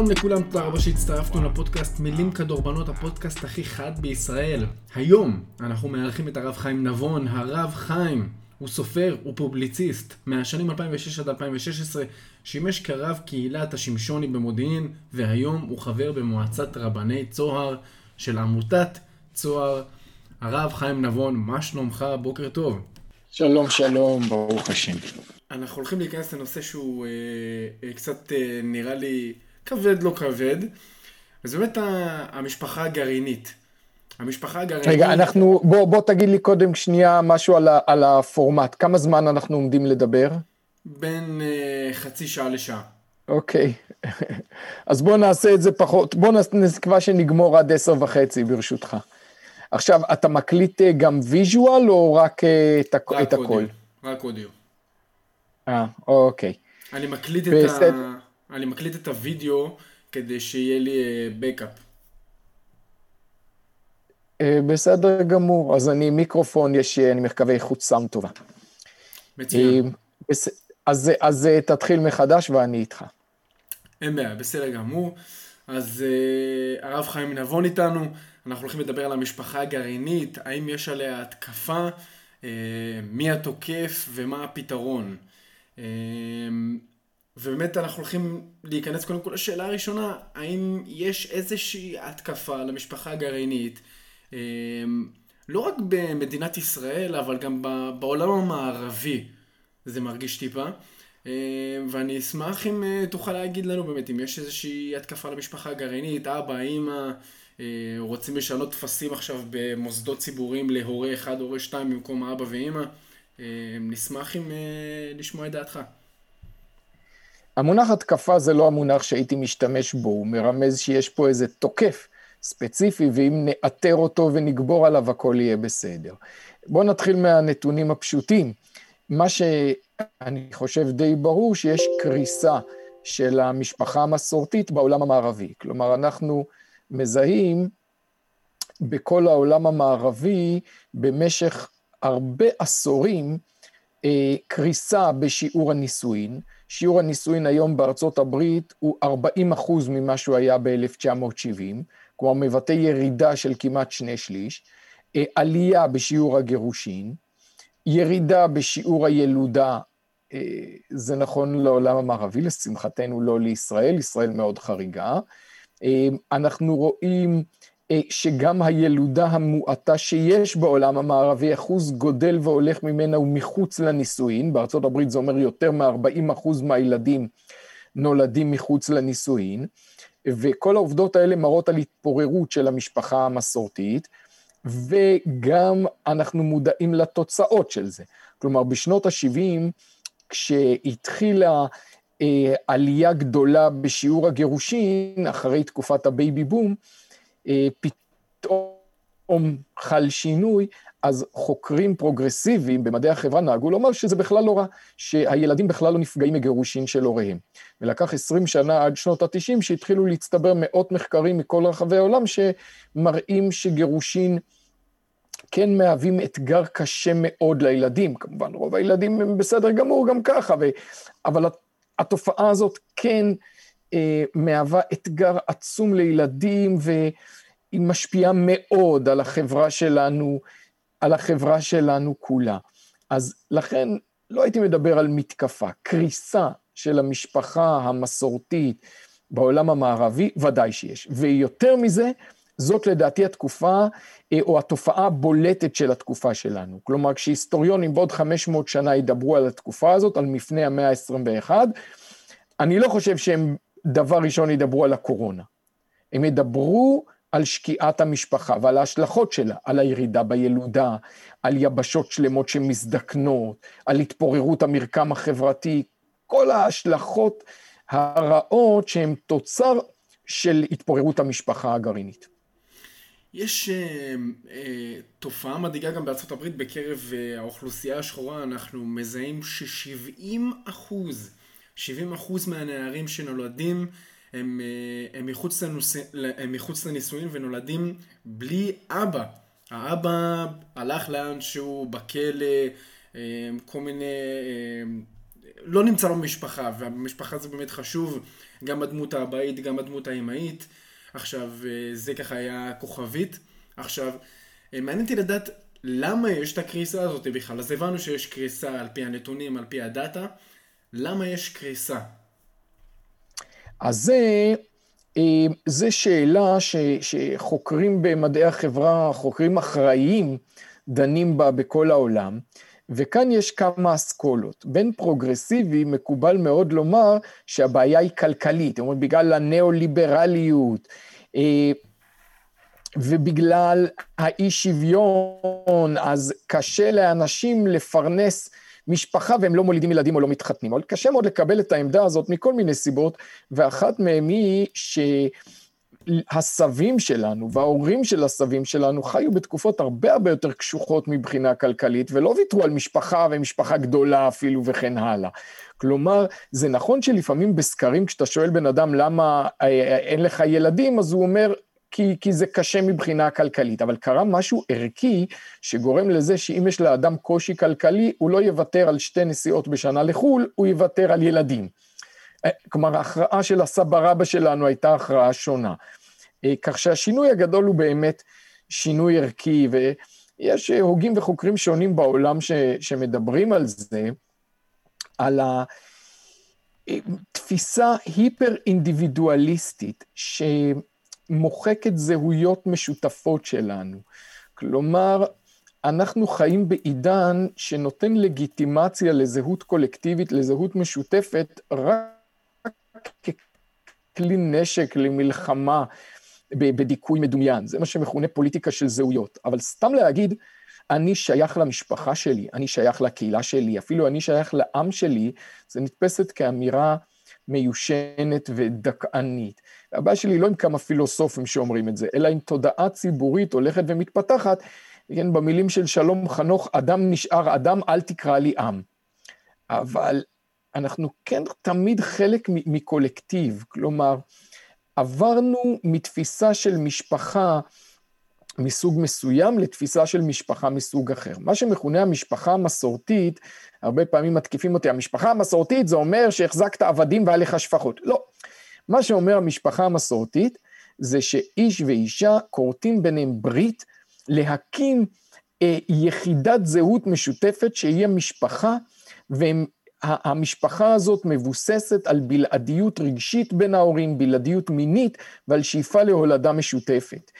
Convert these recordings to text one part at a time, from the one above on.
שלום לכולם, תודה רבה שהצטרפנו לפודקאסט מילים כדורבנות, הפודקאסט הכי חד בישראל. היום אנחנו מארחים את הרב חיים נבון. הרב חיים הוא סופר, הוא פובליציסט. מהשנים 2006 עד 2016 שימש כרב קהילת השמשוני במודיעין, והיום הוא חבר במועצת רבני צוהר של עמותת צוהר. הרב חיים נבון, מה שלומך? בוקר טוב. שלום, שלום, ברוך השם. אנחנו הולכים להיכנס לנושא שהוא אה, אה, קצת אה, נראה לי כבד לא כבד, וזה באמת המשפחה הגרעינית. המשפחה הגרעינית... רגע, אנחנו, בוא, בוא תגיד לי קודם שנייה משהו על, ה, על הפורמט. כמה זמן אנחנו עומדים לדבר? בין אה, חצי שעה לשעה. אוקיי, אז בוא נעשה את זה פחות, בוא נקבע שנגמור עד עשר וחצי ברשותך. עכשיו, אתה מקליט אה, גם ויז'ואל או רק, אה, את, רק את הכל? רק אודיו. אה, אוקיי. אני מקליט, בסד... את ה... אני מקליט את הוידאו כדי שיהיה לי בקאפ. אה, בסדר גמור, אז אני מיקרופון, יש, אני מקווה איכות סאונד טובה. מצוין. בס... אז, אז תתחיל מחדש ואני איתך. אין בעיה, בסדר גמור. אז הרב חיים נבון איתנו, אנחנו הולכים לדבר על המשפחה הגרעינית, האם יש עליה התקפה, מי התוקף ומה הפתרון. ובאמת אנחנו הולכים להיכנס קודם כל לשאלה הראשונה, האם יש איזושהי התקפה למשפחה הגרעינית, uh, לא רק במדינת ישראל, אבל גם בעולם המערבי, זה מרגיש טיפה. אה, ואני אשמח אם אה, תוכל להגיד לנו באמת, אם יש איזושהי התקפה למשפחה הגרעינית, אבא, אימא, אה, רוצים לשנות טפסים עכשיו במוסדות ציבוריים להורה אחד, הורה שתיים במקום אבא ואימא, נשמח אם לשמוע את דעתך. המונח התקפה זה לא המונח שהייתי משתמש בו, הוא מרמז שיש פה איזה תוקף ספציפי, ואם נאתר אותו ונגבור עליו הכל יהיה בסדר. בואו נתחיל מהנתונים הפשוטים. מה ש... אני חושב די ברור שיש קריסה של המשפחה המסורתית בעולם המערבי. כלומר, אנחנו מזהים בכל העולם המערבי במשך הרבה עשורים אה, קריסה בשיעור הנישואין. שיעור הנישואין היום בארצות הברית הוא 40 אחוז ממה שהוא היה ב-1970, כלומר מבטא ירידה של כמעט שני שליש, אה, עלייה בשיעור הגירושין, ירידה בשיעור הילודה אה, זה נכון לעולם המערבי, לשמחתנו לא לישראל, ישראל מאוד חריגה. אה, אנחנו רואים שגם הילודה המועטה שיש בעולם המערבי, אחוז גודל והולך ממנה הוא מחוץ לנישואין, בארצות הברית זה אומר יותר מ-40 אחוז מהילדים נולדים מחוץ לנישואין, וכל העובדות האלה מראות על התפוררות של המשפחה המסורתית, וגם אנחנו מודעים לתוצאות של זה. כלומר, בשנות ה-70, כשהתחילה אה, עלייה גדולה בשיעור הגירושין, אחרי תקופת ה baby boom, אה, פתאום חל שינוי, אז חוקרים פרוגרסיביים במדעי החברה נהגו לומר שזה בכלל לא רע, שהילדים בכלל לא נפגעים מגירושין של הוריהם. ולקח 20 שנה עד שנות ה-90 שהתחילו להצטבר מאות מחקרים מכל רחבי העולם שמראים שגירושין כן מהווים אתגר קשה מאוד לילדים. כמובן, רוב הילדים הם בסדר גמור גם ככה, ו... אבל התופעה הזאת כן אה, מהווה אתגר עצום לילדים, והיא משפיעה מאוד על החברה שלנו, על החברה שלנו כולה. אז לכן לא הייתי מדבר על מתקפה, קריסה של המשפחה המסורתית בעולם המערבי, ודאי שיש. ויותר מזה, זאת לדעתי התקופה אה, או התופעה הבולטת של התקופה שלנו. כלומר, כשהיסטוריונים בעוד 500 שנה ידברו על התקופה הזאת, על מפני המאה ה-21, אני לא חושב שהם דבר ראשון ידברו על הקורונה. הם ידברו על שקיעת המשפחה ועל ההשלכות שלה, על הירידה בילודה, על יבשות שלמות שמזדקנות, על התפוררות המרקם החברתי, כל ההשלכות הרעות שהן תוצר של התפוררות המשפחה הגרעינית. יש אה, אה, תופעה מדאיגה גם בארצות הברית בקרב אה, האוכלוסייה השחורה, אנחנו מזהים ש-70 אחוז, 70 אחוז מהנערים שנולדים הם, אה, הם, מחוץ לנוס... הם מחוץ לנישואים ונולדים בלי אבא. האבא הלך לאן שהוא בכלא, אה, כל מיני אה, לא נמצא לו משפחה, והמשפחה זה באמת חשוב, גם הדמות האבאית, גם הדמות האמהית. עכשיו, זה ככה היה כוכבית. עכשיו, מעניין אותי לדעת למה יש את הקריסה הזאת בכלל. אז הבנו שיש קריסה על פי הנתונים, על פי הדאטה. למה יש קריסה? אז זה, אה, זה שאלה ש, שחוקרים במדעי החברה, חוקרים אחראיים, דנים בה בכל העולם. וכאן יש כמה אסכולות. בין פרוגרסיבי מקובל מאוד לומר שהבעיה היא כלכלית, זאת אומרת בגלל הניאו-ליברליות, אה, ובגלל האי שוויון, אז קשה לאנשים לפרנס משפחה והם לא מולידים ילדים או לא מתחתנים. אבל קשה מאוד לקבל את העמדה הזאת מכל מיני סיבות, ואחת מהן היא ש... הסבים שלנו וההורים של הסבים שלנו חיו בתקופות הרבה הרבה יותר קשוחות מבחינה כלכלית ולא ויתרו על משפחה ומשפחה גדולה אפילו וכן הלאה. כלומר, זה נכון שלפעמים בסקרים כשאתה שואל בן אדם למה אה, אה, אין לך ילדים, אז הוא אומר, כי, כי זה קשה מבחינה כלכלית, אבל קרה משהו ערכי שגורם לזה שאם יש לאדם קושי כלכלי, הוא לא יוותר על שתי נסיעות בשנה לחו"ל, הוא יוותר על ילדים. אה, כלומר, ההכרעה של הסבא רבא שלנו הייתה הכרעה שונה. אה, כך שהשינוי הגדול הוא באמת שינוי ערכי, ויש אה, הוגים וחוקרים שונים בעולם ש, שמדברים על זה, על התפיסה היפר אינדיבידואליסטית שמוחקת זהויות משותפות שלנו. כלומר, אנחנו חיים בעידן שנותן לגיטימציה לזהות קולקטיבית, לזהות משותפת, רק ככלי נשק למלחמה בדיכוי מדומיין, זה מה שמכונה פוליטיקה של זהויות. אבל סתם להגיד, אני שייך למשפחה שלי, אני שייך לקהילה שלי, אפילו אני שייך לעם שלי, זה נתפסת כאמירה מיושנת ודכאנית. הבעיה שלי לא עם כמה פילוסופים שאומרים את זה, אלא עם תודעה ציבורית הולכת ומתפתחת, כן, במילים של שלום חנוך, אדם נשאר אדם, אל תקרא לי עם. אבל אנחנו כן תמיד חלק מקולקטיב, כלומר, עברנו מתפיסה של משפחה מסוג מסוים לתפיסה של משפחה מסוג אחר. מה שמכונה המשפחה המסורתית, הרבה פעמים מתקיפים אותי, המשפחה המסורתית זה אומר שהחזקת עבדים והיה לך שפחות. לא. מה שאומר המשפחה המסורתית, זה שאיש ואישה כורתים ביניהם ברית להקים אה, יחידת זהות משותפת שהיא המשפחה, והם המשפחה הזאת מבוססת על בלעדיות רגשית בין ההורים, בלעדיות מינית ועל שאיפה להולדה משותפת.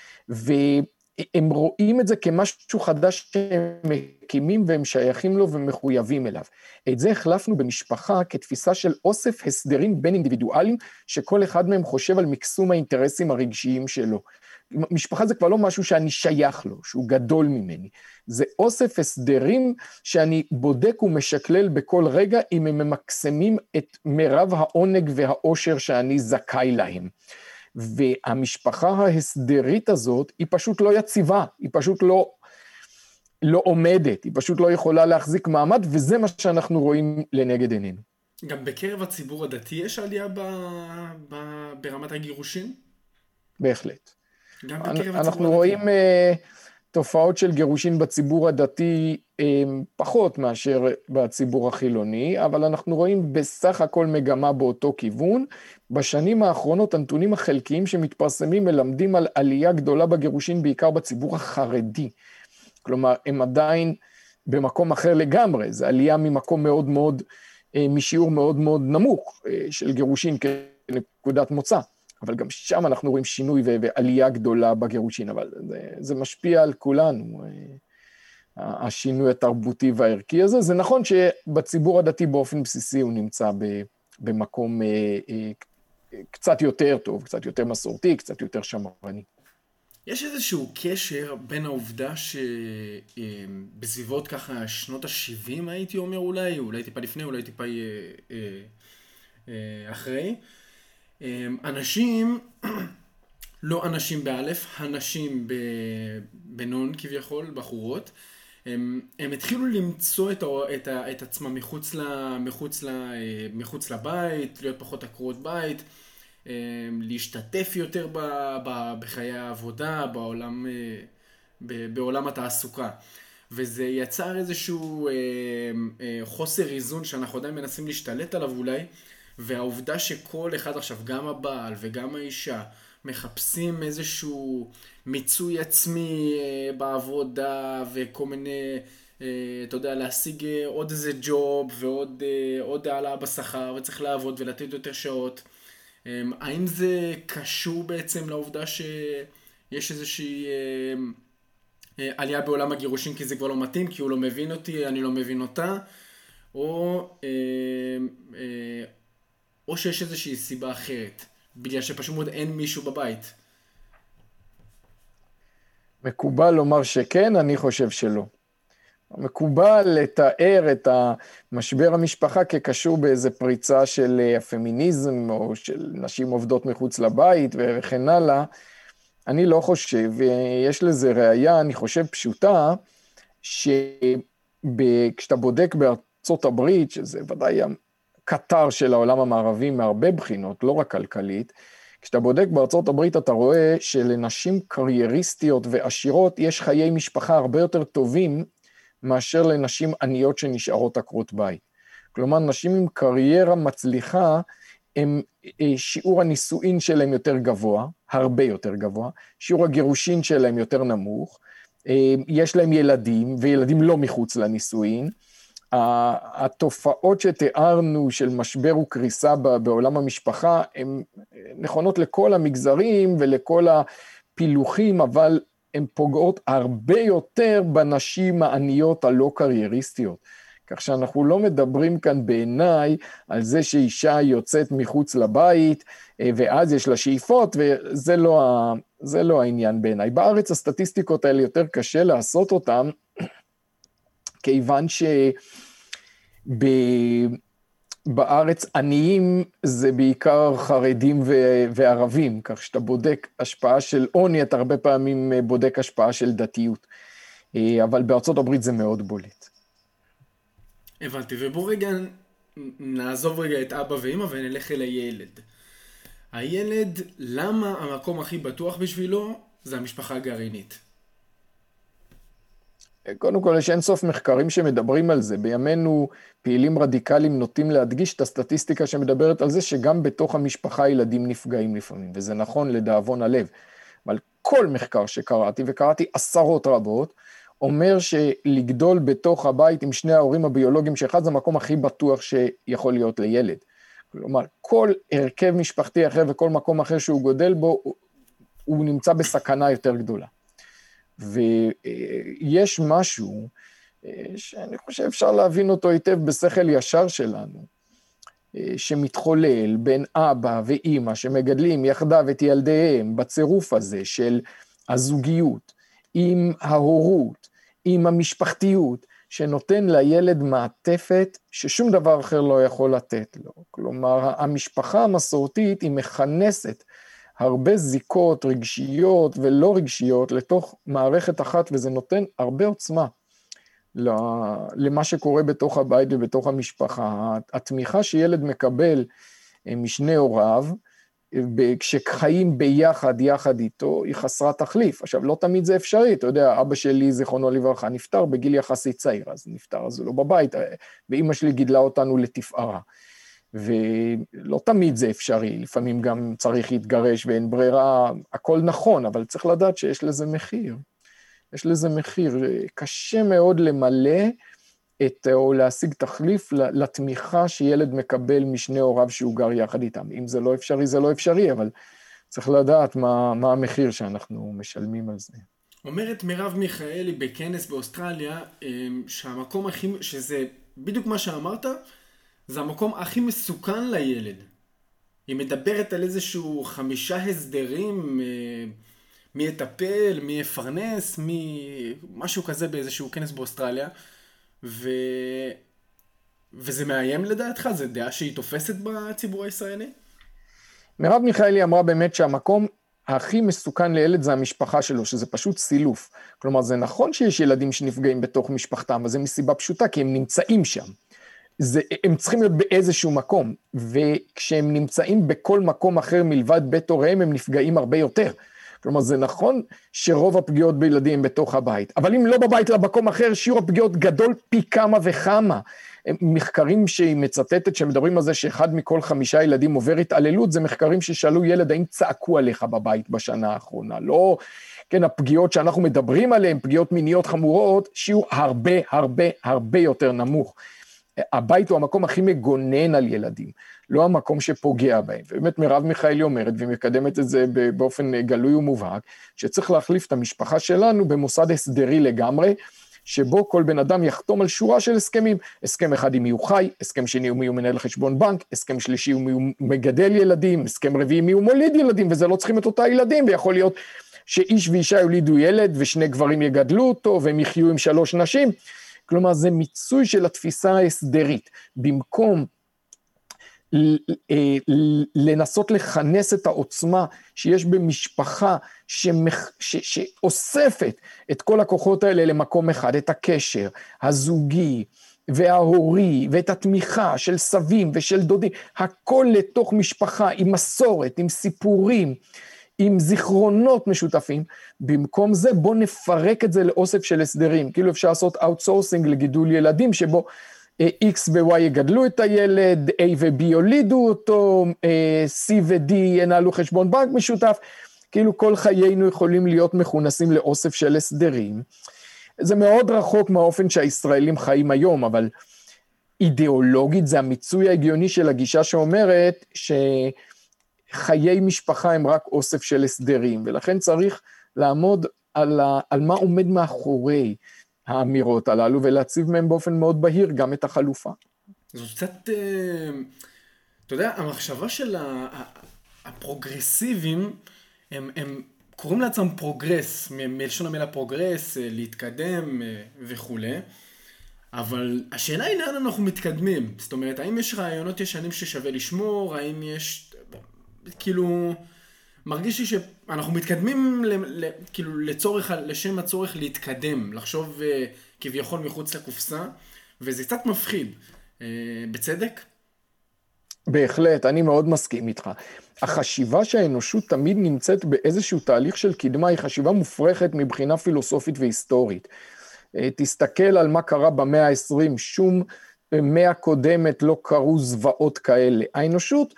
והם רואים את זה כמשהו חדש שהם מקימים והם שייכים לו ומחויבים אליו. את זה החלפנו במשפחה כתפיסה של אוסף הסדרים בין אינדיבידואלים, שכל אחד מהם חושב על מקסום האינטרסים הרגשיים שלו. משפחה זה כבר לא משהו שאני שייך לו, שהוא גדול ממני. זה אוסף הסדרים שאני בודק ומשקלל בכל רגע אם הם ממקסמים את מירב העונג והאושר שאני זכאי להם. והמשפחה ההסדרית הזאת היא פשוט לא יציבה, היא פשוט לא, לא עומדת, היא פשוט לא יכולה להחזיק מעמד, וזה מה שאנחנו רואים לנגד עינינו. גם בקרב הציבור הדתי יש עלייה ב, ב, ברמת הגירושים? בהחלט. גם בקרב הציבור הדתי. אנחנו רואים... Uh, תופעות של גירושין בציבור הדתי הם פחות מאשר בציבור החילוני, אבל אנחנו רואים בסך הכל מגמה באותו כיוון. בשנים האחרונות הנתונים החלקיים שמתפרסמים מלמדים על עלייה גדולה בגירושין בעיקר בציבור החרדי. כלומר, הם עדיין במקום אחר לגמרי, זו עלייה ממקום מאוד מאוד, אה, משיעור מאוד מאוד נמוך אה, של גירושין כנקודת מוצא. אבל גם שם אנחנו רואים שינוי ועלייה גדולה בגירושין, אבל זה, זה משפיע על כולנו, אה, השינוי התרבותי והערכי הזה. זה נכון שבציבור הדתי באופן בסיסי הוא נמצא במקום אה, אה, קצת יותר טוב, קצת יותר מסורתי, קצת יותר שמרני. יש איזשהו קשר בין העובדה שבסביבות ככה שנות ה-70 הייתי אומר אולי, אולי טיפה לפני, אולי טיפה אחרי, אנשים, לא אנשים באלף, הנשים בנון כביכול, בחורות, הם, הם התחילו למצוא את, את, את עצמם מחוץ, ל, מחוץ, ל, מחוץ לבית, להיות פחות עקרות בית, אמ, להשתתף יותר ב, ב, בחיי העבודה, בעולם, בעולם התעסוקה. וזה יצר איזשהו אה, אה, חוסר איזון שאנחנו עדיין מנסים להשתלט עליו אולי, והעובדה שכל אחד עכשיו, גם הבעל וגם האישה, מחפשים איזשהו מיצוי עצמי אה, בעבודה וכל מיני, אה, אתה יודע, להשיג אה, עוד איזה ג'וב ועוד עוד העלאה בשכר וצריך לעבוד ולתת יותר שעות. האם זה קשור בעצם לעובדה שיש איזושהי עלייה בעולם הגירושים כי זה כבר לא מתאים, כי הוא לא מבין אותי, אני לא מבין אותה, או, או שיש איזושהי סיבה אחרת? בגלל שפשוט מאוד אין מישהו בבית. מקובל לומר שכן, אני חושב שלא. מקובל לתאר את המשבר המשפחה כקשור באיזה פריצה של אה, הפמיניזם או של נשים עובדות מחוץ לבית וכן הלאה. אני לא חושב, יש לזה ראייה, אני חושב, פשוטה, שכשאתה בודק בארצות הברית, שזה ודאי הקטר של העולם המערבי מהרבה בחינות, לא רק כלכלית, כשאתה בודק בארצות הברית אתה רואה שלנשים קרייריסטיות ועשירות יש חיי משפחה הרבה יותר טובים מאשר לנשים עניות שנשארות עקרות בית. כלומר, נשים עם קריירה מצליחה, הם, אה, שיעור הנישואין שלהם יותר גבוה, הרבה יותר גבוה, שיעור הגירושין שלהם יותר נמוך, אה, יש להם ילדים, וילדים לא מחוץ לנישואין, התופעות שתיארנו של משבר וקריסה בעולם המשפחה הן נכונות לכל המגזרים ולכל הפילוחים, אבל הן פוגעות הרבה יותר בנשים העניות הלא קרייריסטיות. כך שאנחנו לא מדברים כאן בעיניי על זה שאישה יוצאת מחוץ לבית אה, ואז יש לה שאיפות, וזה לא, לא העניין בעיניי. בארץ הסטטיסטיקות האלה יותר קשה לעשות אותן, כיוון ש... ב... בארץ עניים זה בעיקר חרדים ו- וערבים, כך שאתה בודק השפעה של עוני, אתה הרבה פעמים בודק השפעה של דתיות. אה, אבל בארצות הברית זה מאוד בולט. הבנתי, ובוא רגע נעזוב רגע את אבא ואמא ונלך אל הילד. הילד, למה המקום הכי בטוח בשבילו זה המשפחה הגרעינית? קודם כל, יש אין סוף מחקרים שמדברים על זה. בימינו פעילים רדיקליים נוטים להדגיש את הסטטיסטיקה שמדברת על זה שגם בתוך המשפחה ילדים נפגעים לפעמים, וזה נכון לדאבון הלב. אבל כל מחקר שקראתי, וקראתי עשרות רבות, אומר שלגדול בתוך הבית עם שני ההורים הביולוגיים שאחד זה המקום הכי בטוח שיכול להיות לילד. כלומר, כל הרכב משפחתי אחר וכל מקום אחר שהוא גודל בו, הוא נמצא בסכנה יותר גדולה. ויש משהו אה, שאני חושב אפשר להבין אותו היטב בשכל ישר שלנו, אה, שמתחולל בין אבא ואימא שמגדלים יחדיו את ילדיהם בצירוף הזה של הזוגיות, עם ההורות, עם המשפחתיות, שנותן לילד מעטפת ששום דבר אחר לא יכול לתת לו. כלומר, המשפחה המסורתית היא מכנסת הרבה זיקות רגשיות ולא רגשיות לתוך מערכת אחת, וזה נותן הרבה עוצמה למה שקורה בתוך הבית ובתוך המשפחה. התמיכה שילד מקבל אה, משני הוריו, כשחיים ביחד, יחד איתו, היא חסרת תחליף. עכשיו, לא תמיד זה אפשרי, אתה יודע, אבא שלי, זיכרונו לברכה, נפטר בגיל יחסית צעיר, אז נפטר, אז הוא לא בבית, אה, ואימא שלי גידלה אותנו לתפארה. ולא תמיד זה אפשרי, לפעמים גם צריך להתגרש ואין ברירה, הכל נכון, אבל צריך לדעת שיש לזה מחיר. יש לזה מחיר. קשה מאוד למלא את, או להשיג תחליף לתמיכה שילד מקבל משני הוריו שהוא גר יחד איתם. אם זה לא אפשרי, זה לא אפשרי, אבל צריך לדעת מה, מה המחיר שאנחנו משלמים על זה. אומרת מרב מיכאלי בכנס באוסטרליה, אמ, שהמקום הכי, שזה בדיוק מה שאמרת, זה המקום הכי מסוכן לילד. היא מדברת על איזשהו חמישה הסדרים, אה, מי יטפל, מי יפרנס, מי... משהו כזה באיזשהו כנס באוסטרליה. ו... וזה מאיים לדעתך? זו דעה שהיא תופסת בציבור הישראלי? מרב מיכאלי אמרה באמת שהמקום הכי מסוכן לילד זה המשפחה שלו, שזה פשוט סילוף. כלומר, זה נכון שיש ילדים שנפגעים בתוך משפחתם, אבל זה מסיבה פשוטה, כי הם נמצאים שם. זה, הם צריכים להיות באיזשהו מקום, וכשהם נמצאים בכל מקום אחר מלבד בית הוריהם, הם נפגעים הרבה יותר. כלומר, זה נכון שרוב הפגיעות בילדים הם בתוך הבית, אבל אם לא בבית, אלא במקום אחר, שיעור הפגיעות גדול פי כמה וכמה. מחקרים שהיא מצטטת, שמדברים על זה שאחד מכל חמישה ילדים עובר התעללות, זה מחקרים ששאלו ילד האם צעקו עליך בבית בשנה האחרונה. לא, כן, הפגיעות שאנחנו מדברים עליהן, פגיעות מיניות חמורות, שיעור הרבה הרבה הרבה יותר נמוך. הבית הוא המקום הכי מגונן על ילדים, לא המקום שפוגע בהם. ובאמת מרב מיכאלי אומרת, והיא מקדמת את זה באופן גלוי ומובהק, שצריך להחליף את המשפחה שלנו במוסד הסדרי לגמרי, שבו כל בן אדם יחתום על שורה של הסכמים. הסכם אחד עם מי הוא חי, הסכם שני עם מי הוא מנהל חשבון בנק, הסכם שלישי עם מי הוא מגדל ילדים, הסכם רביעי עם מי הוא מוליד ילדים, וזה לא צריכים את אותה ילדים, ויכול להיות שאיש ואישה יולידו ילד ושני גברים יגדלו אותו והם יחיו עם שלוש נשים. כלומר, זה מיצוי של התפיסה ההסדרית. במקום אה, לנסות לכנס את העוצמה שיש במשפחה שמח, ש, שאוספת את כל הכוחות האלה למקום אחד, את הקשר הזוגי וההורי ואת התמיכה של סבים ושל דודים, הכל לתוך משפחה עם מסורת, עם סיפורים, עם זיכרונות משותפים, במקום זה בואו נפרק את זה לאוסף של הסדרים, כאילו אפשר לעשות outsourcing לגידול ילדים, שבו אה, X ו-Y יגדלו את הילד, A ו-B יולידו אותו, אה, C ו-D ינהלו חשבון בנק משותף, כאילו כל חיינו יכולים להיות מכונסים לאוסף של הסדרים. זה מאוד רחוק מהאופן שהישראלים חיים היום, אבל אידיאולוגית זה המיצוי ההגיוני של הגישה שאומרת ש... חיי משפחה הם רק אוסף של הסדרים, ולכן צריך לעמוד על, ה, על מה עומד מאחורי האמירות הללו, ולהציב מהם באופן מאוד בהיר גם את החלופה. זאת קצת, אה, אתה יודע, המחשבה של הפרוגרסיבים, הם, הם קוראים לעצמם progress, מלשון המילה progress, אה, להתקדם אה, וכולי. אבל השאלה היא לאן אנחנו מתקדמים. זאת אומרת, האם יש רעיונות ישנים ששווה לשמור? האם יש כאילו, מרגיש לי שאנחנו מתקדמים ל, ל, כאילו לצורך, לשם הצורך להתקדם, לחשוב אה, כביכול מחוץ לקופסה, וזה קצת מפחיד. Uh, בצדק? בהחלט, אני מאוד מסכים איתך. החשיבה שהאנושות תמיד נמצאת באיזשהו תהליך של קדמה היא חשיבה מופרכת מבחינה פילוסופית והיסטורית. Uh, תסתכל על מה קרה במאה ה-20, שום מאה קודמת לא קרו זוועות כאלה. האנושות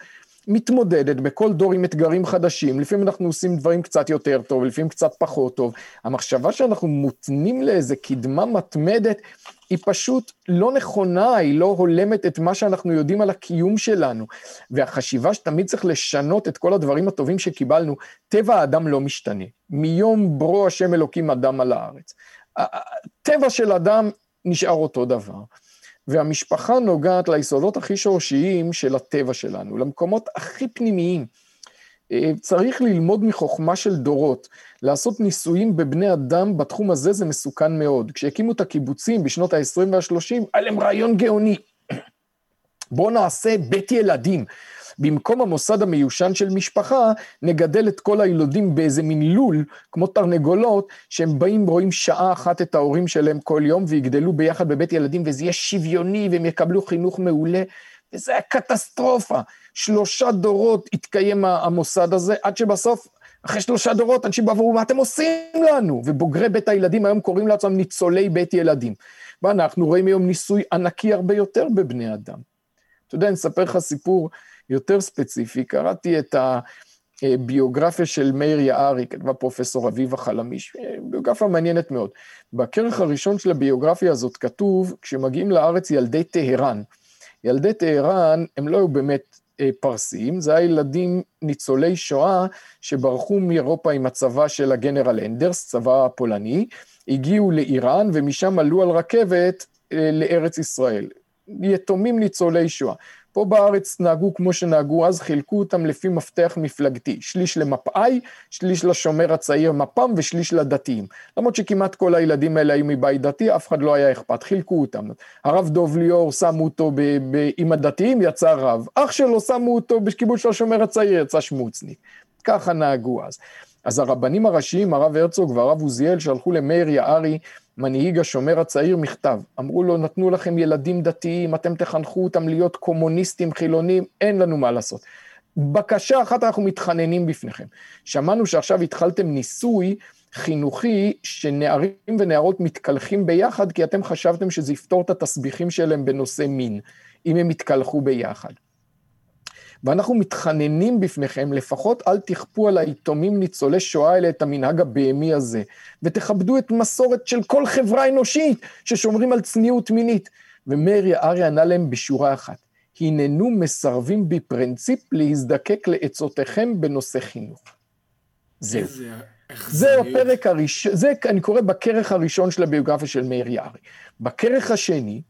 מתמודדת בכל דור עם אתגרים חדשים, לפעמים אנחנו עושים דברים קצת יותר טוב, לפעמים קצת פחות טוב. המחשבה שאנחנו מותנים לאיזה קדמה מתמדת, היא פשוט לא נכונה, היא לא הולמת את מה שאנחנו יודעים על הקיום שלנו. והחשיבה שתמיד צריך לשנות את כל הדברים הטובים שקיבלנו, טבע האדם לא משתנה. מיום ברו השם אלוקים אדם על הארץ. הטבע של אדם נשאר אותו דבר. והמשפחה נוגעת ליסודות הכי שורשיים של הטבע שלנו, למקומות הכי פנימיים. אה, צריך ללמוד מחוכמה של דורות. לעשות ניסויים בבני אדם בתחום הזה זה מסוכן מאוד. כשהקימו את הקיבוצים בשנות ה-20 וה-30, היה להם רעיון גאוני. בואו נעשה בית ילדים. במקום המוסד המיושן של משפחה, נגדל את כל הילודים באיזה מין לול, כמו תרנגולות, שהם באים, רואים שעה אחת את ההורים שלהם כל יום, ויגדלו ביחד בבית ילדים, וזה יהיה שוויוני, והם יקבלו חינוך מעולה, וזה היה קטסטרופה. שלושה דורות התקיים המוסד הזה, עד שבסוף, אחרי שלושה דורות, אנשים באו ואמרו, מה אתם עושים לנו? ובוגרי בית הילדים היום קוראים לעצמם ניצולי בית ילדים. ואנחנו רואים היום ניסוי ענקי הרבה יותר בבני אדם. אתה יודע, אני אספר לך סיפור יותר ספציפי, קראתי את הביוגרפיה של מאיר יערי, כתבה פרופסור אביבה חלמיש, ביוגרפיה מעניינת מאוד. בכרך הראשון של הביוגרפיה הזאת כתוב, כשמגיעים לארץ ילדי טהרן. ילדי טהרן הם לא היו באמת אה, פרסים, זה היה ילדים ניצולי שואה שברחו מאירופה עם הצבא של הגנרל אנדרס, צבא פולני, הגיעו לאיראן ומשם עלו על רכבת אה, לארץ ישראל. יתומים ניצולי שואה. פה בארץ נהגו כמו שנהגו אז, חילקו אותם לפי מפתח מפלגתי, שליש למפא"י, שליש לשומר הצעיר מפ"ם ושליש לדתיים. למרות שכמעט כל הילדים האלה היו מבית דתי, אף אחד לא היה אכפת, חילקו אותם. הרב דוב ליאור, שמו אותו ב- ב- עם הדתיים, יצא רב. אח שלו, שמו אותו בקיבוץ של השומר הצעיר, יצא שמוצניק. ככה נהגו אז. אז הרבנים הראשיים, הרב הרצוג והרב עוזיאל, שלחו למאיר יערי, מנהיג השומר הצעיר, מכתב. אמרו לו, נתנו לכם ילדים דתיים, אתם תחנכו אותם להיות קומוניסטים חילונים, אין לנו מה לעשות. בקשה אחת אנחנו מתחננים בפניכם. שמענו שעכשיו התחלתם ניסוי חינוכי שנערים ונערות מתקלחים ביחד, כי אתם חשבתם שזה יפתור את התסביכים שלהם בנושא מין, אם הם יתקלחו ביחד. ואנחנו מתחננים בפניכם, לפחות אל תכפו על היתומים ניצולי שואה האלה את המנהג הבהמי הזה, ותכבדו את מסורת של כל חברה אנושית ששומרים על צניעות מינית. ומאיר יערי ענה להם בשורה אחת, הננו מסרבים בפרינציפ להזדקק לעצותיכם בנושא חינוך. זהו. זה הפרק הראשון, זה אני קורא בכרך הראשון של הביוגרפיה של מאיר יערי. בכרך השני,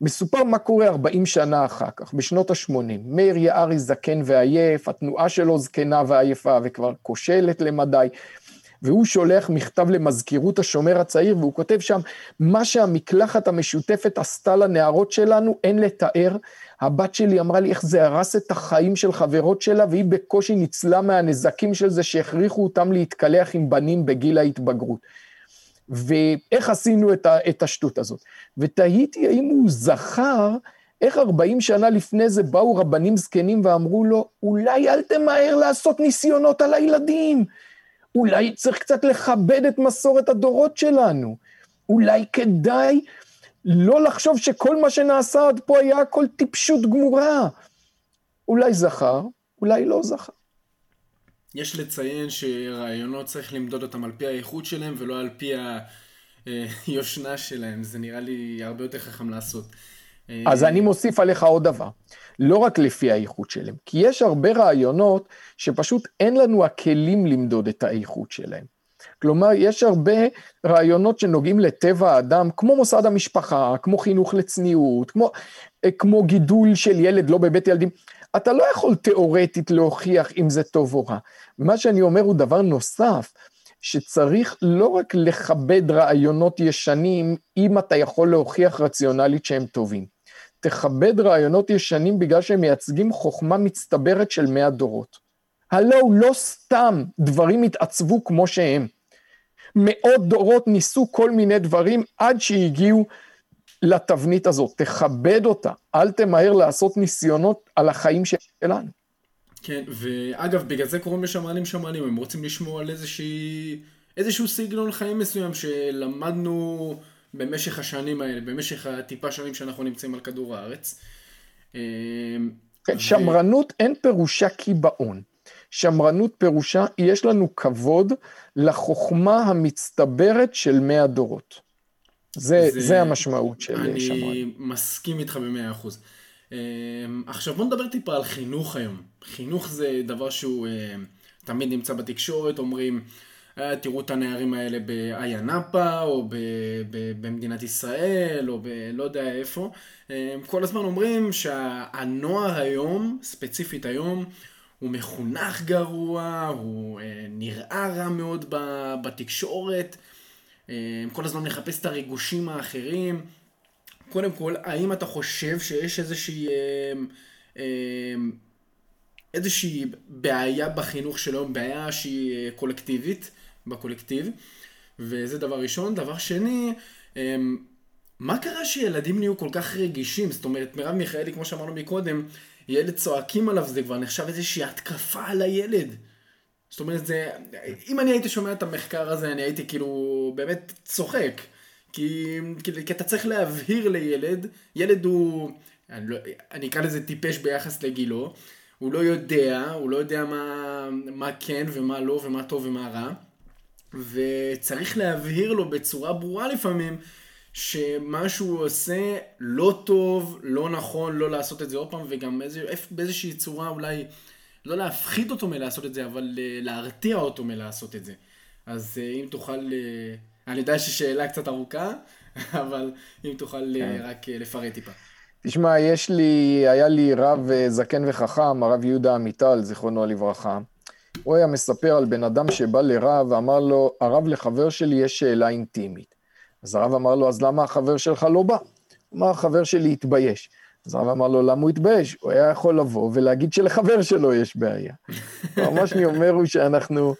מסופר מה קורה 40 שנה אחר כך, בשנות ה-80. מאיר יערי זקן ועייף, התנועה שלו זקנה ועייפה וכבר כושלת למדי, והוא שולח מכתב למזכירות השומר הצעיר, והוא כותב שם, מה שהמקלחת המשותפת עשתה לנערות שלנו, אין לתאר. הבת שלי אמרה לי איך זה הרס את החיים של חברות שלה, והיא בקושי ניצלה מהנזקים של זה שהכריחו אותם להתקלח עם בנים בגיל ההתבגרות. ואיך עשינו את, ה, את השטות הזאת. ותהיתי האם הוא זכר איך 40 שנה לפני זה באו רבנים זקנים ואמרו לו, אולי אל תמהר לעשות ניסיונות על הילדים, אולי צריך קצת לכבד את מסורת הדורות שלנו, אולי כדאי לא לחשוב שכל מה שנעשה עד פה היה הכל טיפשות גמורה. אולי זכר, אולי לא זכר. יש לציין שרעיונות צריך למדוד אותם על פי האיכות שלהם ולא על פי היושנה שלהם, זה נראה לי הרבה יותר חכם לעשות. אז אני מוסיף עליך עוד דבר, לא רק לפי האיכות שלהם, כי יש הרבה רעיונות שפשוט אין לנו הכלים למדוד את האיכות שלהם. כלומר, יש הרבה רעיונות שנוגעים לטבע האדם, כמו מוסד המשפחה, כמו חינוך לצניעות, כמו, כמו גידול של ילד לא בבית ילדים. אתה לא יכול תיאורטית להוכיח אם זה טוב או רע. מה שאני אומר הוא דבר נוסף, שצריך לא רק לכבד רעיונות ישנים, אם אתה יכול להוכיח רציונלית שהם טובים. תכבד רעיונות ישנים בגלל שהם מייצגים חוכמה מצטברת של מאה דורות. הלא הוא לא סתם דברים התעצבו כמו שהם. מאות דורות ניסו כל מיני דברים עד שהגיעו לתבנית הזאת. תכבד אותה, אל תמהר לעשות ניסיונות על החיים שלנו. כן, ואגב, בגלל זה קוראים לשמרנים שמרנים, הם רוצים לשמור על איזושהי, איזשהו סגנון חיים מסוים שלמדנו במשך השנים האלה, במשך הטיפה שנים שאנחנו נמצאים על כדור הארץ. כן, ו... שמרנות אין פירושה קיבעון. שמרנות פירושה, יש לנו כבוד לחוכמה המצטברת של מאה דורות. זה, זה, זה המשמעות של שמרנות. אני מסכים איתך במאה אחוז. אמ, עכשיו בוא נדבר טיפה על חינוך היום. חינוך זה דבר שהוא אמ, תמיד נמצא בתקשורת, אומרים, אה, תראו את הנערים האלה באיה נאפה, או ב, ב, במדינת ישראל, או בלא יודע איפה. אמ, כל הזמן אומרים שהנוער היום, ספציפית היום, הוא מחונך גרוע, הוא אה, נראה רע מאוד בתקשורת, כל הזמן מחפש את הריגושים האחרים. קודם כל, האם אתה חושב שיש איזושהי, אמ, אמ, איזושהי בעיה בחינוך של היום, בעיה שהיא אה, קולקטיבית, בקולקטיב, וזה דבר ראשון. דבר שני, אמ, מה קרה שילדים נהיו כל כך רגישים? זאת אומרת, מרב מיכאלי, כמו שאמרנו מקודם, ילד צועקים עליו, זה כבר נחשב איזושהי התקפה על הילד. זאת אומרת, זה, אם אני הייתי שומע את המחקר הזה, אני הייתי כאילו באמת צוחק. כי, כי, כי אתה צריך להבהיר לילד, ילד הוא, אני, לא, אני אקרא לזה טיפש ביחס לגילו, הוא לא יודע, הוא לא יודע מה, מה כן ומה לא ומה טוב ומה רע, וצריך להבהיר לו בצורה ברורה לפעמים, שמה שהוא עושה לא טוב, לא נכון, לא לעשות את זה עוד פעם, וגם באיזושהי צורה אולי, לא להפחית אותו מלעשות את זה, אבל אה, להרתיע אותו מלעשות את זה. אז אה, אם תוכל... אה, אני יודע ששאלה קצת ארוכה, אבל אם תוכל כן. רק לפרט טיפה. תשמע, יש לי, היה לי רב זקן וחכם, הרב יהודה עמיטל, זיכרונו לברכה. הוא היה מספר על בן אדם שבא לרב ואמר לו, הרב לחבר שלי יש שאלה אינטימית. אז הרב אמר לו, אז למה החבר שלך לא בא? אמר, החבר שלי התבייש. אז הרב אמר לו, למה הוא התבייש? הוא היה יכול לבוא ולהגיד שלחבר שלו יש בעיה. מה שאני אומר הוא שאנחנו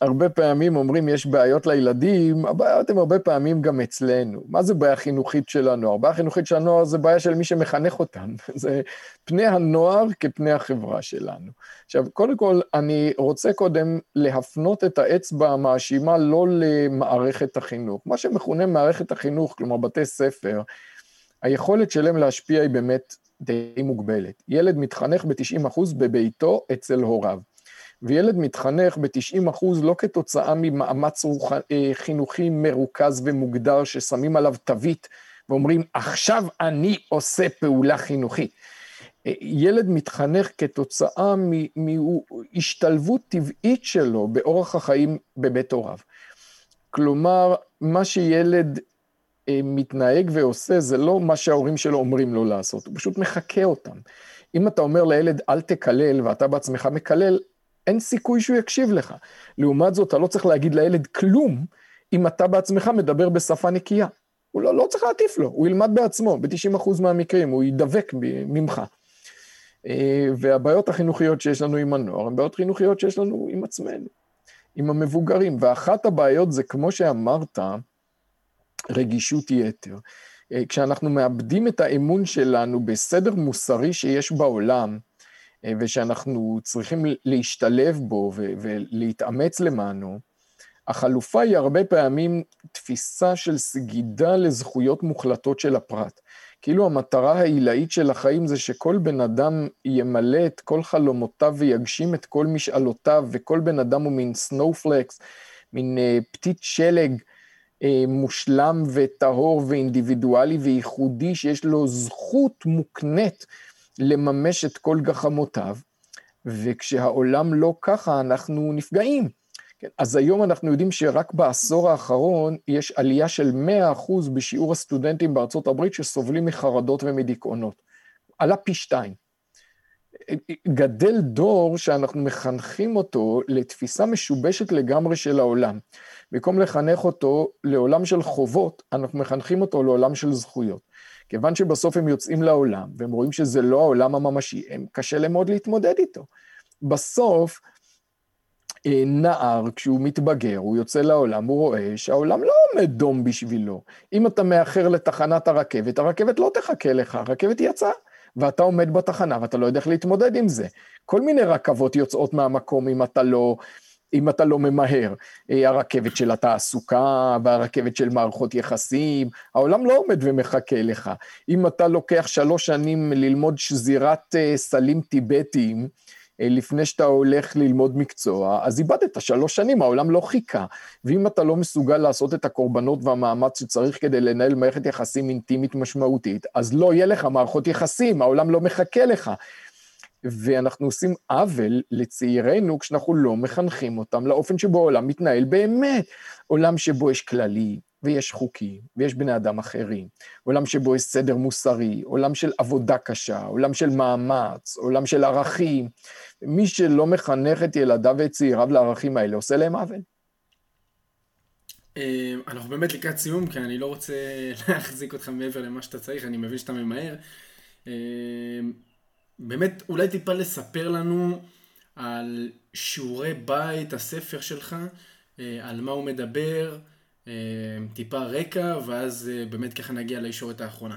הרבה פעמים אומרים יש בעיות לילדים, הבעיות הן הרבה פעמים גם אצלנו. מה זה בעיה חינוכית של הנוער? בעיה חינוכית של הנוער זה בעיה של מי שמחנך אותם. זה פני הנוער כפני החברה שלנו. עכשיו, קודם כל, אני רוצה קודם להפנות את האצבע המאשימה לא למערכת החינוך. מה שמכונה מערכת החינוך, כלומר בתי ספר, היכולת שלהם להשפיע היא באמת די מוגבלת. ילד מתחנך ב-90% בביתו אצל הוריו. וילד מתחנך ב-90 אחוז לא כתוצאה ממאמץ רוח... אה, חינוכי מרוכז ומוגדר ששמים עליו תווית ואומרים, עכשיו אני עושה פעולה חינוכית. אה, ילד מתחנך כתוצאה מהשתלבות טבעית שלו באורח החיים בבית הוריו. כלומר, מה שילד מתנהג ועושה זה לא מה שההורים שלו אומרים לו לעשות, הוא פשוט מחקה אותם. אם אתה אומר לילד אל תקלל ואתה בעצמך מקלל, אין סיכוי שהוא יקשיב לך. לעומת זאת, אתה לא צריך להגיד לילד כלום אם אתה בעצמך מדבר בשפה נקייה. הוא לא, לא צריך להטיף לו, הוא ילמד בעצמו, ב-90% מהמקרים, הוא ידבק ממך. אה, והבעיות החינוכיות שיש לנו עם הנוער, הן בעיות חינוכיות שיש לנו עם עצמנו, עם המבוגרים. ואחת הבעיות זה, כמו שאמרת, רגישות יתר. אה, כשאנחנו מאבדים את האמון שלנו בסדר מוסרי שיש בעולם, אה, ושאנחנו צריכים להשתלב בו ולהתאמץ למענו, החלופה היא הרבה פעמים תפיסה של סגידה לזכויות מוחלטות של הפרט. כאילו המטרה העילאית של החיים זה שכל בן אדם ימלא את כל חלומותיו ויגשים את כל משאלותיו, וכל בן אדם הוא מין סנופלקס, מין uh, פתית שלג מושלם וטהור ואינדיבידואלי וייחודי, שיש לו זכות מוקנית לממש את כל גחמותיו, וכשהעולם לא ככה, אנחנו נפגעים. כן, אז היום אנחנו יודעים שרק בעשור האחרון יש עלייה של 100% בשיעור הסטודנטים בארצות הברית שסובלים מחרדות ומדיכאונות. עלה פי שתיים. גדל דור שאנחנו מחנכים אותו לתפיסה משובשת לגמרי של העולם. במקום לחנך אותו לעולם של חובות, אנחנו מחנכים אותו לעולם של זכויות. כיוון שבסוף הם יוצאים לעולם, והם רואים שזה לא העולם הממשי, הם קשה להם מאוד להתמודד איתו. בסוף, אה, נער, כשהוא מתבגר, הוא יוצא לעולם, הוא רואה שהעולם לא עומד דום בשבילו. אם אתה מאחר לתחנת הרכבת, הרכבת לא תחכה לך, הרכבת יצאה, ואתה עומד בתחנה ואתה לא יודע איך להתמודד עם זה. כל מיני רכבות יוצאות מהמקום אם אתה לא אם אתה לא ממהר. אה, הרכבת של התעסוקה והרכבת של מערכות יחסים, העולם לא עומד ומחכה לך. אם אתה לוקח שלוש שנים ללמוד שזירת אה, סלים טיבטיים, אה, לפני שאתה הולך ללמוד מקצוע, אז איבדת שלוש שנים, העולם לא חיכה. ואם אתה לא מסוגל לעשות את הקורבנות והמאמץ שצריך כדי לנהל מערכת יחסים אינטימית משמעותית, אז לא יהיה לך מערכות יחסים, העולם לא מחכה לך. ואנחנו עושים עוול לצעירינו כשאנחנו לא מחנכים אותם לאופן שבו העולם מתנהל באמת. עולם שבו יש כללים, ויש חוקים, ויש בני אדם אחרים, עולם שבו יש סדר מוסרי, עולם של עבודה קשה, עולם של מאמץ, עולם של ערכים. מי שלא מחנך את ילדיו ואת צעיריו לערכים האלה, עושה להם עוול. אה, אנחנו באמת לקראת סיום, כי אני לא רוצה להחזיק אותך מעבר למה שאתה צריך, אני מבין שאתה ממהר. באמת, אולי טיפה לספר לנו על שיעורי בית, הספר שלך, אה, על מה הוא מדבר, אה, טיפה רקע, ואז אה, באמת ככה נגיע לישורת האחרונה.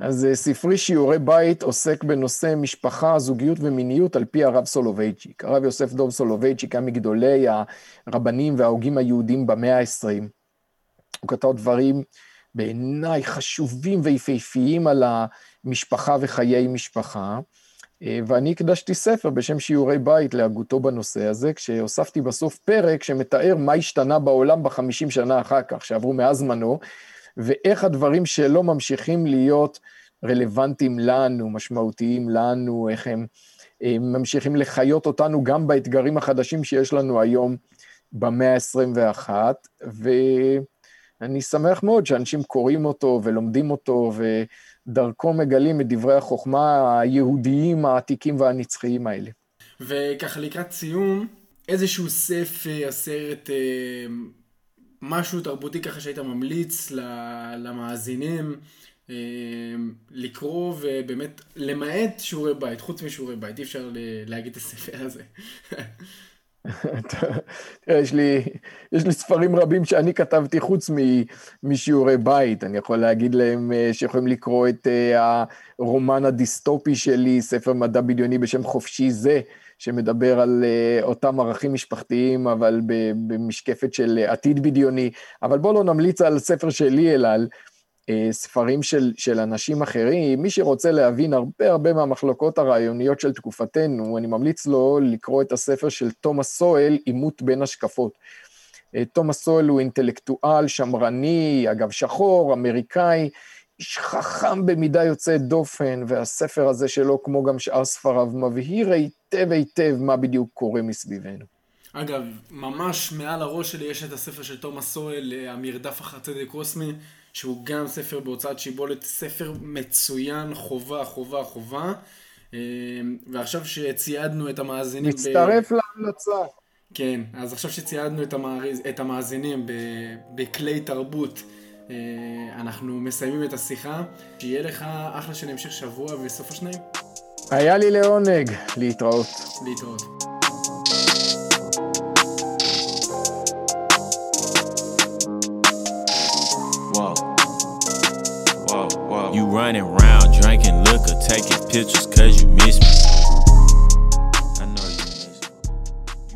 אז ספרי שיעורי בית עוסק בנושא משפחה, זוגיות ומיניות על פי הרב סולובייצ'יק. הרב יוסף דוב סולובייצ'יק היה מגדולי הרבנים וההוגים היהודים במאה ה-20. הוא כתב דברים בעיניי חשובים ויפהפיים על משפחה וחיי משפחה, אה, ואני הקדשתי ספר בשם שיעורי בית להגותו בנושא הזה, כשהוספתי בסוף פרק שמתאר מה השתנה בעולם בחמישים שנה אחר כך, שעברו מאז זמנו, ואיך הדברים שלו ממשיכים להיות רלוונטיים לנו, משמעותיים לנו, איך הם, הם ממשיכים לחיות אותנו גם באתגרים החדשים שיש לנו היום במאה ה-21, ואני שמח מאוד שאנשים קוראים אותו ולומדים אותו, ו... דרכו מגלים את דברי החוכמה היהודיים העתיקים והנצחיים האלה. וככה לקראת סיום, איזשהו ספר, סרט, אה, משהו תרבותי ככה שהיית ממליץ למאזינים אה, לקרוא ובאמת למעט שיעורי בית, חוץ משיעורי בית, אי אפשר להגיד את הספר הזה. תראה, יש לי, יש לי ספרים רבים שאני כתבתי חוץ משיעורי בית. אני יכול להגיד להם אה, שיכולים לקרוא את אה, הרומן הדיסטופי שלי, ספר מדע בדיוני בשם חופשי זה, שמדבר על אה, אותם ערכים משפחתיים, אבל במשקפת של עתיד בדיוני. אבל בואו לא נמליץ על ספר שלי, אלא על ספרים של, של אנשים אחרים, מי שרוצה להבין הרבה הרבה מהמחלוקות הרעיוניות של תקופתנו, אני ממליץ לו לקרוא את הספר של תומאס סואל, עימות בין השקפות. אה, תומאס סואל הוא אינטלקטואל, שמרני, אגב שחור, אמריקאי, איש חכם במידה יוצאת דופן, והספר הזה שלו, כמו גם שאר ספריו, מבהיר היטב היטב מה בדיוק קורה מסביבנו. אגב, ממש מעל הראש שלי יש את הספר של תומאס סואל, אה, המרדף אחר צדק קוסמי. שהוא גם ספר בהוצאת שיבולת, ספר מצוין, חובה, חובה, חובה. אה, ועכשיו שציידנו את המאזינים... מצטרף ב... להמלצה. כן, אז עכשיו שציידנו את, המאזינים, את המאזינים ב... בכלי תרבות, אה, אנחנו מסיימים את השיחה. שיהיה לך אחלה של המשך שבוע וסוף השניים. היה לי לעונג, להתראות. להתראות. You running around drinking liquor, taking pictures cause you miss me.